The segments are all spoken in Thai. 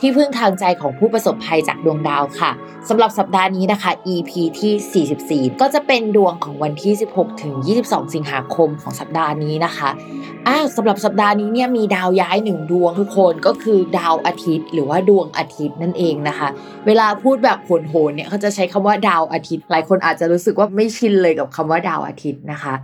ที่พึ่งทางใจของผู้ประสบภัยจากดวงดาวค่ะสำหรับสัปดาห์นี้นะคะ EP ที่ 44 ก็จะเป็นดวงของวันที่ 16 ถึง 22 สิงหาคมของสัปดาห์นี้นะคะอ่าวสำหรับสัปดาห์นี้เนี่ยมีดาวย้ายหนึ่งดวงทุกคนก็คือดาวอาทิตย์ หรือว่าดวงอาทิตย์นั่นเองนะคะ เวลาพูดแบบโหนๆเนี่ยเขาจะใช้คำว่าดาวอาทิตย์ หลายคนอาจจะรู้สึกว่าไม่ชินเลยกับคำว่าดาวอาทิตย์นะคะ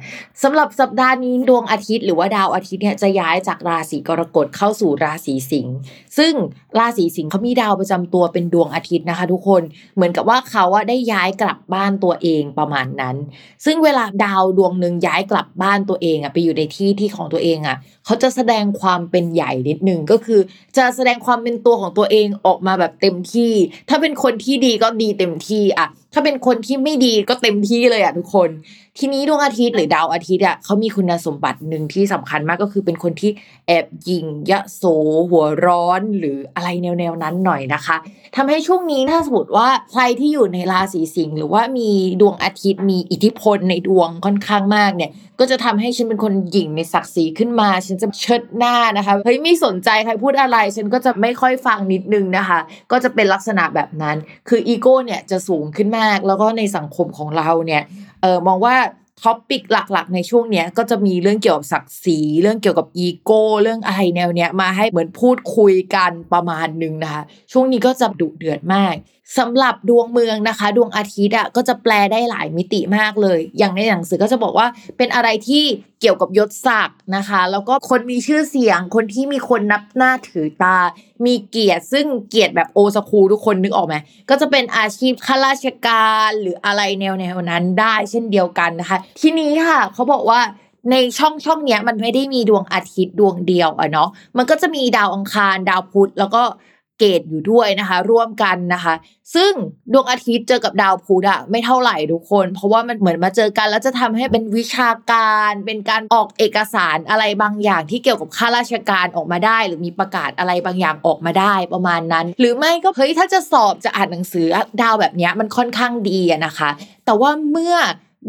สำหรับสัปดาห์นี้ดวงอาทิตย์ หรือว่าดาวอาทิตย์เนี่ยจะย้ายจากราศีกรกฎเข้าสู่ราศีสิงห์ซึ่งราศีสิงห์เขามีดาวประจำตัวเป็นดวงอาทิตย์นะคะ ทุกคนเหมือนกับว่าเขาอะได้ย้ายกลับบ้านตัวเองประมาณนั้น ซึ่งเวลาดาวดวงหนึ่งย้ายกลับบ้านตัวเองอะไปอยู่ในที่ที่ของตัวเองอะเขาจะแสดงความเป็นใหญ่นิดนึงก็คือ จะแสดงความเป็นตัวของตัวเองออกมาแบบเต็มที่ ถ้าเป็นคนที่ดีก็ดีเต็มที่อะ ถ้าเป็นคนที่ไม่ดีก็เต็มที่เลยอะทุกคน ทีนี้ดวงอาทิตย์หรือดาวอาทิตย์อะเขามีคุณสมบัติหนึ่งที่สำคัญมากก็คือเป็นคนที่แอบยิงยะโสหัวร้อนหรืออะไรแนวๆนั้นหน่อยนะคะทำให้ช่วงนี้ถ้าสมมติว่าใครที่อยู่ในราศีสิงห์หรือว่ามีดวงอาทิตย์มีอิทธิพลในดวงค่อนข้างมากเนี่ย ก็จะทำให้ฉันเป็นคนหยิ่งในศักดิ์ศรีขึ้นมา ฉันจะเชิดหน้านะคะเฮ้ยไม่สนใจใครพูดอะไร ฉันก็จะไม่ค่อยฟังนิดนึงนะคะ ก็จะเป็นลักษณะแบบนั้น คืออีโก้เนี่ยจะสูงขึ้นมากแล้วก็ในสังคมของเราเนี่ยเออมองว่า topic หลักๆ ในช่วงเนี้ยก็จะมีเรื่องเกี่ยวกับศักดิ์ศรีเรื่องเกี่ยวกับอีโก้เรื่องอะไรแนวเนี้ยมาให้เหมือนพูดคุยกันประมาณนึงนะคะ ช่วงนี้ก็จะดุเดือดมากสำหรับดวงเมืองนะคะ ดวงอาทิตย์อะก็จะแปลได้หลายมิติมากเลย อย่างในหนังสือก็จะบอกว่าเป็นอะไรที่เกี่ยวกับยศศักดิ์นะคะ แล้วก็คนมีชื่อเสียง คนที่มีคนนับหน้าถือตา มีเกียรติ ซึ่งเกียรติแบบโอสคูทุกคนนึกออกไหมก็จะเป็นอาชีพข้าราชการหรืออะไรแนวแนวนั้นได้เช่นเดียวกันนะคะ ทีนี้ค่ะเขาบอกว่าในช่องช่องเนี้ยมันไม่ได้มีดวงอาทิตย์ดวงเดียวอะเนาะ มันก็จะมีดาวอังคาร ดาวพุธแล้วก็ เกตอยู่ด้วยนะคะ ร่วมกันนะคะ ซึ่งดวงอาทิตย์เจอกับดาวพุธอะไม่เท่าไหร่ทุกคน เพราะว่ามันเหมือนมาเจอกันแล้วจะทำให้เป็นวิชาการ เป็นการออกเอกสารอะไรบางอย่างที่เกี่ยวกับข้าราชการออกมาได้ หรือมีประกาศอะไรบางอย่างออกมาได้ประมาณนั้น หรือไม่ก็เฮ้ยถ้าจะสอบจะอ่านหนังสือดาวแบบนี้มันค่อนข้างดีอะนะคะ แต่ว่าเมื่อ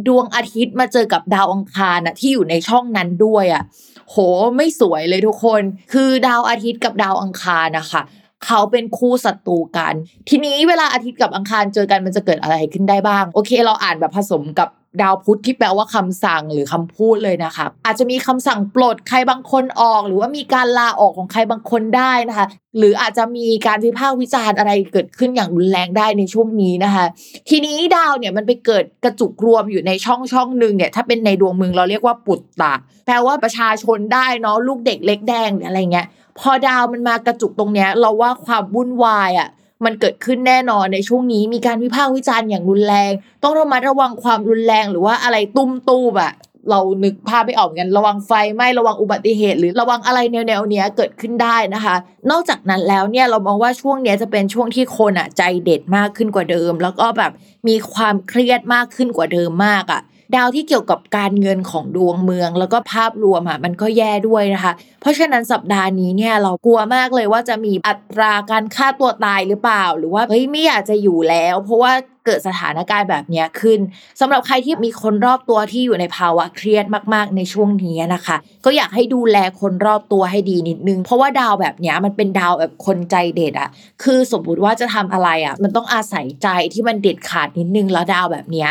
ดวงอาทิตย์มาเจอกับดาวอังคารนะที่อยู่ในช่องนั้นด้วยอะ่ะโหไม่สวยเลยทุกคน คือดาวอาทิตย์กับดาวอังคารนะคะ เขาเป็นคู่ศัตรูกัน ทีนี้เวลาอาทิตย์กับอังคารเจอกันมันจะเกิดอะไรขึ้นได้บ้าง โอเค เราอ่านแบบผสมกับดาวพุธที่แปลว่าคำสั่งหรือคำพูดเลยนะคะ อาจจะมีคำสั่งปลดใครบางคนออก หรือว่ามีการลาออกของใครบางคนได้นะคะ หรืออาจจะมีการวิพากษ์วิจารณ์อะไรเกิดขึ้นอย่างรุนแรงได้ในช่วงนี้นะคะ ทีนี้ดาวเนี่ยมันไปเกิดกระจุกรวมอยู่ในช่องช่องหนึ่งเนี่ยถ้าเป็นในดวงเมืองเราเรียกว่าปุตตะ แปลว่าประชาชนได้เนาะลูกเด็กเล็กแดงอะไรเงี้ย พอดาวมันมากระจุกตรงเนี้ย เราว่าความวุ่นวายอะมันเกิดขึ้นแน่นอนในช่วงนี้มีการวิพากษ์วิจารณ์อย่างรุนแรง ต้องระมัดระวังความรุนแรงหรือว่าอะไรตุ้มตู้แบบเรานึกภาพไม่ออกกันระวังไฟไหม้ระวังอุบัติเหตุ หรือระวังอะไรแนวๆเนี้ยเกิดขึ้นได้นะคะ นอกจากนั้นแล้วเนี่ยเรามองว่าช่วงเนี้ยจะเป็นช่วงที่คนอะใจเด็ดมากขึ้นกว่าเดิม แล้วก็แบบมีความเครียดมากขึ้นกว่าเดิมมากอะ ดาวที่เกี่ยวกับการเงินของดวงเมือง แล้วก็ภาพรวมอะมันก็แย่ด้วยนะคะ เพราะฉะนั้นสัปดาห์นี้เนี่ยเรากลัวมากเลยว่าจะมีอัตราการฆ่าตัวตายหรือเปล่า หรือว่าเฮ้ยไม่อยากจะอยู่แล้ว เพราะว่าเกิดสถานการณ์แบบนี้ขึ้นสำหรับใครที่มีคนรอบตัวที่อยู่ในภาวะเครียดมากๆในช่วงนี้นะคะ ก็อยากให้ดูแลคนรอบตัวให้ดีนิดนึง เพราะว่าดาวแบบนี้มันเป็นดาวแบบคนใจเด็ดอะคือสมมติว่าจะทำอะไรอะมันต้องอาศัยใจที่มันเด็ดขาดนิดนึงแล้วดาวแบบนี้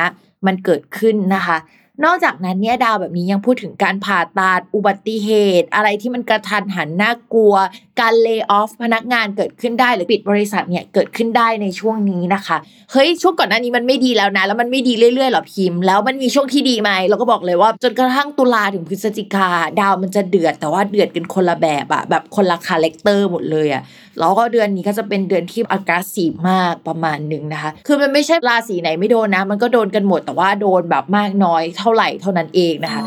มันเกิดขึ้นนะคะ นอกจากนั้นเนี่ยดาวแบบนี้ยังพูดถึงการผ่าตัดอุบัติเหตุ อะไรที่มันกระทันหันน่ากลัวการ lay off พนักงานเกิดขึ้นได้หรือปิดบริษัทเนี่ยเกิดขึ้นได้ในช่วงนี้นะคะเฮ้ยช่วงก่อนหน้านี้มันไม่ดีแล้วนะ แล้วมันไม่ดีเรื่อยๆหรอพิมพ์แล้วมันมีช่วงที่ดีไหมเราก็บอกเลยว่าจนกระทั่งตุลาถึงพฤศจิกาดาวมันจะเดือดแต่ว่าเดือดกันคนละแบบอะแบบคนละคาแรคเตอร์หมดเลยอะแล้วก็เดือนนี้ก็จะเป็นเดือนที่อากาศสีมากประมาณหนึ่งนะคะ คือมันไม่ใช่ราศีไหนไม่โดนนะ มันก็โดนกันหมดแต่ว่าโดนแบบมากน้อยเท่าไหร่เท่านั้นเองนะคะ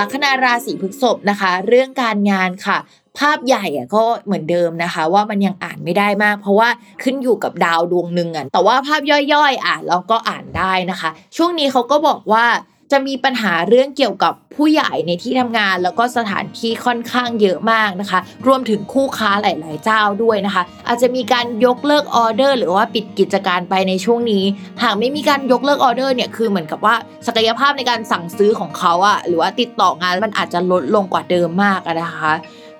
ลัคนาราศีพฤษภนะคะ เรื่องการงานค่ะ ภาพใหญ่อะก็เหมือนเดิมนะคะ ว่ามันยังอ่านไม่ได้มาก เพราะว่าขึ้นอยู่กับดาวดวงหนึ่งอะแต่ว่าภาพย่อยๆอะเราก็อ่านได้นะคะ ช่วงนี้เขาก็บอกว่า จะมีปัญหาเรื่องเกี่ยวกับผู้ใหญ่ในที่ทำงาน แล้วก็สถานที่ค่อนข้างเยอะมากนะคะ รวมถึงคู่ค้าหลาย ๆ เจ้าด้วยนะคะ อาจจะมีการยกเลิกออเดอร์ หรือว่าปิดกิจการไปในช่วงนี้ หากไม่มีการยกเลิกออเดอร์เนี่ยคือเหมือนกับว่าศักยภาพในการสั่งซื้อของเขาอะหรือว่าติดต่องานมันอาจจะลดลงกว่าเดิมมากนะคะ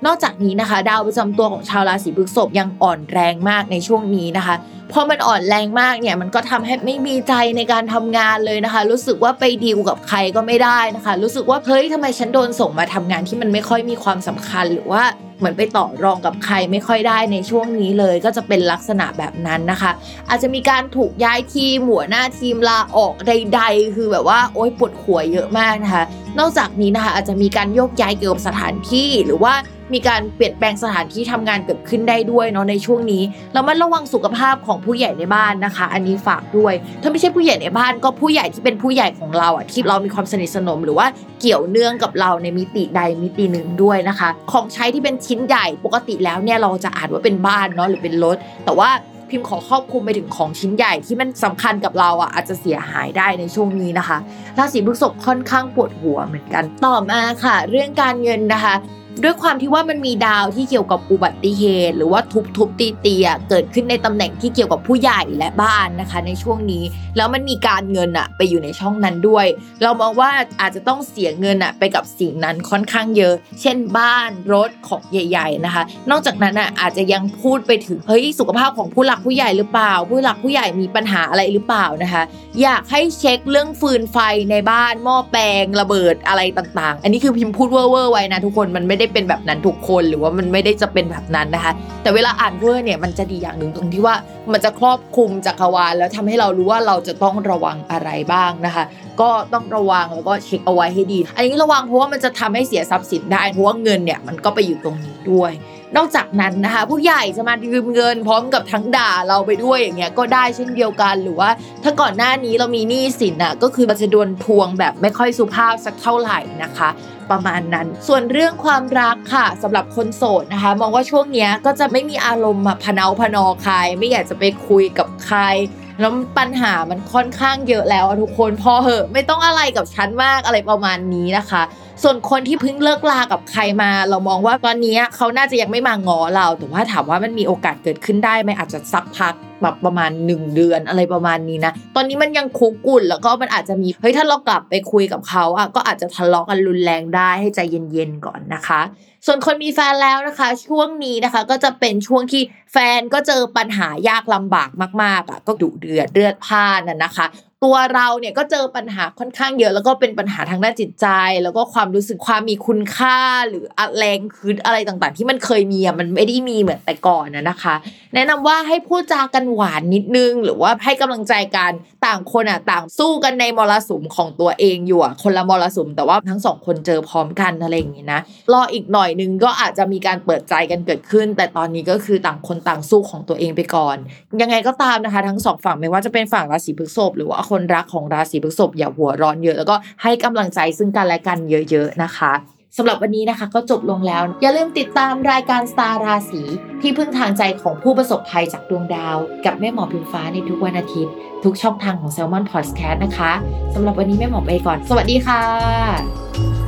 นอกจากนี้นะคะ ดาวประจำตัวของชาวราศีพฤษภยังอ่อนแรงมากในช่วงนี้นะคะพอมันอ่อนแรงมากเนี่ยมันก็ทำให้ไม่มีใจในการทำงานเลยนะคะ รู้สึกว่าไปดีลกับใครก็ไม่ได้นะคะ รู้สึกว่าเฮ้ยทำไมฉันโดนส่งมาทำงานที่มันไม่ค่อยมีความสำคัญหรือว่าเหมือนไปต่อรองกับใครไม่ค่อยได้ในช่วงนี้เลย ก็จะเป็นลักษณะแบบนั้นนะคะ อาจจะมีการถูกย้ายทีมหัวหน้าทีมลาออกใด ๆ คือแบบว่าโอ๊ยปวดหัวเยอะมากนะคะ นอกจากนี้นะคะอาจจะมีการโยกย้ายเกี่ยวกับสถานที่ หรือว่ามีการเปลี่ยนแปลงสถานที่ทำงานเกิดขึ้นได้ด้วยเนาะในช่วงนี้แล้วมันระวังสุขภาพของผู้ใหญ่ในบ้านนะคะ อันนี้ฝากด้วย ถ้าไม่ใช่ผู้ใหญ่ในบ้านก็ผู้ใหญ่ที่เป็นผู้ใหญ่ของเราอะที่เรามีความสนิทสนม หรือว่าเกี่ยวเนื่องกับเราในมิติใดมิติหนึ่งด้วยนะคะ ของใช้ที่เป็นชิ้นใหญ่ปกติแล้วเนี่ยเราจะอ่านว่าเป็นบ้านเนาะหรือเป็นรถแต่ว่า พิมพ์ขอครอบคลุมไปถึงของชิ้นใหญ่ที่มันสำคัญกับเราอะอาจจะเสียหายได้ในช่วงนี้นะคะราศีพฤษภค่อนข้างปวดหัวเหมือนกันต่อมาค่ะ เรื่องการเงินนะคะ ด้วยความที่ว่ามันมีดาวที่เกี่ยวกับอุบัติเหตุ หรือว่าทุบทุบตีตีเกิดขึ้นในตำแหน่งที่เกี่ยวกับผู้ใหญ่และบ้านนะคะ ในช่วงนี้ แล้วมันมีการเงินอะไปอยู่ในช่องนั้นด้วย เรามองว่าอาจจะต้องเสียเงินอะไปกับสิ่งนั้นค่อนข้างเยอะ เช่นบ้านรถของใหญ่ ๆนะคะ นอกจากนั้นอะอาจจะยังพูดไปถึงเฮ้ยสุขภาพของผู้หลักผู้ใหญ่หรือเปล่า ผู้หลักผู้ใหญ่มีปัญหาอะไรหรือเปล่านะคะ อยากให้เช็คเรื่องฟืนไฟในบ้านหม้อแปลงระเบิดอะไรต่างๆ อันนี้คือพิมพ์พูดเว่อร์ไว้นะทุกคนมันไม่ได้เป็นแบบนั้นทุกคนหรือว่ามันไม่ได้จะเป็นแบบนั้นนะคะ แต่เวลาอ่านเวอร์เนี่ยมันจะดีอย่างหนึ่งตรงที่ว่ามันจะครอบคลุมจักรวาลแล้วทำให้เรารู้ว่าเราจะต้องระวังอะไรบ้างนะคะ ก็ต้องระวังแล้วก็เช็คเอาไว้ให้ดี อันนี้ระวังเพราะว่ามันจะทำให้เสียทรัพย์สินได้เพราะว่าเงินเนี่ยมันก็ไปอยู่ตรงนี้ด้วย นอกจากนั้นนะคะ ผู้ใหญ่จะมายืมเงินพร้อมกับทั้งด่าเราไปด้วยอย่างเงี้ยก็ได้เช่นเดียวกันหรือว่า ถ้าก่อนหน้านี้เรามีหนี้สินอะก็คือมันจะโดนทวงแบบไม่ค่อยสุภาพสักเท่าไหร่นะคะ ประมาณนั้น ส่วนเรื่องความรักค่ะสำหรับคนโสดนะคะ มองว่าช่วงเนี้ยก็จะไม่มีอารมณ์มาพนาพนอใคร ไม่อยากจะไปคุยกับใครแล้วปัญหามันค่อนข้างเยอะแล้วทุกคนพอเหอะ ไม่ต้องอะไรกับฉันมากอะไรประมาณนี้นะคะ ส่วนคนที่เพิ่งเลิกลากับใครมา เรามองว่าตอนนี้เขาน่าจะยังไม่มางอเรา แต่ว่าถามว่ามันมีโอกาสเกิดขึ้นได้ไหมอาจจะสักพักแบบประมาณ 1 เดือนอะไรประมาณนี้นะ ตอนนี้มันยังคุกุ่นแล้วก็มันอาจจะมี เฮ้ย ถ้าเรากลับไปคุยกับเขาอะก็อาจจะทะเลาะกันรุนแรงได้ให้ใจเย็นๆก่อนนะคะ ส่วนคนมีแฟนแล้วนะคะ ช่วงนี้นะคะก็จะเป็นช่วงที่แฟนก็เจอปัญหายากลำบากมากๆอะก็ดุเดือดเลือดพ่านน่ะนะคะ ตัวเราเนี่ยก็เจอปัญหาค่อนข้างเยอะ แล้วก็เป็นปัญหาทางด้านจิตใจ แล้วก็ความรู้สึกความมีคุณค่าหรือแรงคืนอะไรต่างๆ ที่มันเคยมีอะมันไม่ได้มีเหมือนแต่ก่อนนะนะคะ แนะนำว่าให้พูดจากันหวานนิดนึง หรือว่าให้กำลังใจกันต่างคนอะต่างสู้กันในมรสุมของตัวเองอยู่อะคนละมรสุม แต่ว่าทั้งสองคนเจอพร้อมกันอะไรอย่างงี้นะรออีกหน่อยนึงก็อาจจะมีการเปิดใจกันเกิดขึ้น แต่ตอนนี้ก็คือต่างคนต่างสู้ของตัวเองไปก่อน ยังไงก็ตามนะคะ ทั้งสองฝั่งไม่ว่าจะเป็นฝั่งราศีพฤษภหรือว่าคนนรักของราศีพฤษภอย่าหัวร้อนเยอะ แล้วก็ให้กำลังใจซึ่งกันและกันเยอะๆนะคะสำหรับวันนี้นะคะก็จบลงแล้ว อย่าลืมติดตามรายการสตาร์ราศีที่พึ่งทางใจของผู้ประสบภัยจากดวงดาว กับแม่หมอพิมฟ้าในทุกวันอาทิตย์ ทุกช่องทางของ s ซ l m o n Podcast นะคะสำหรับวันนี้แม่หมอไปก่อน สวัสดีค่ะ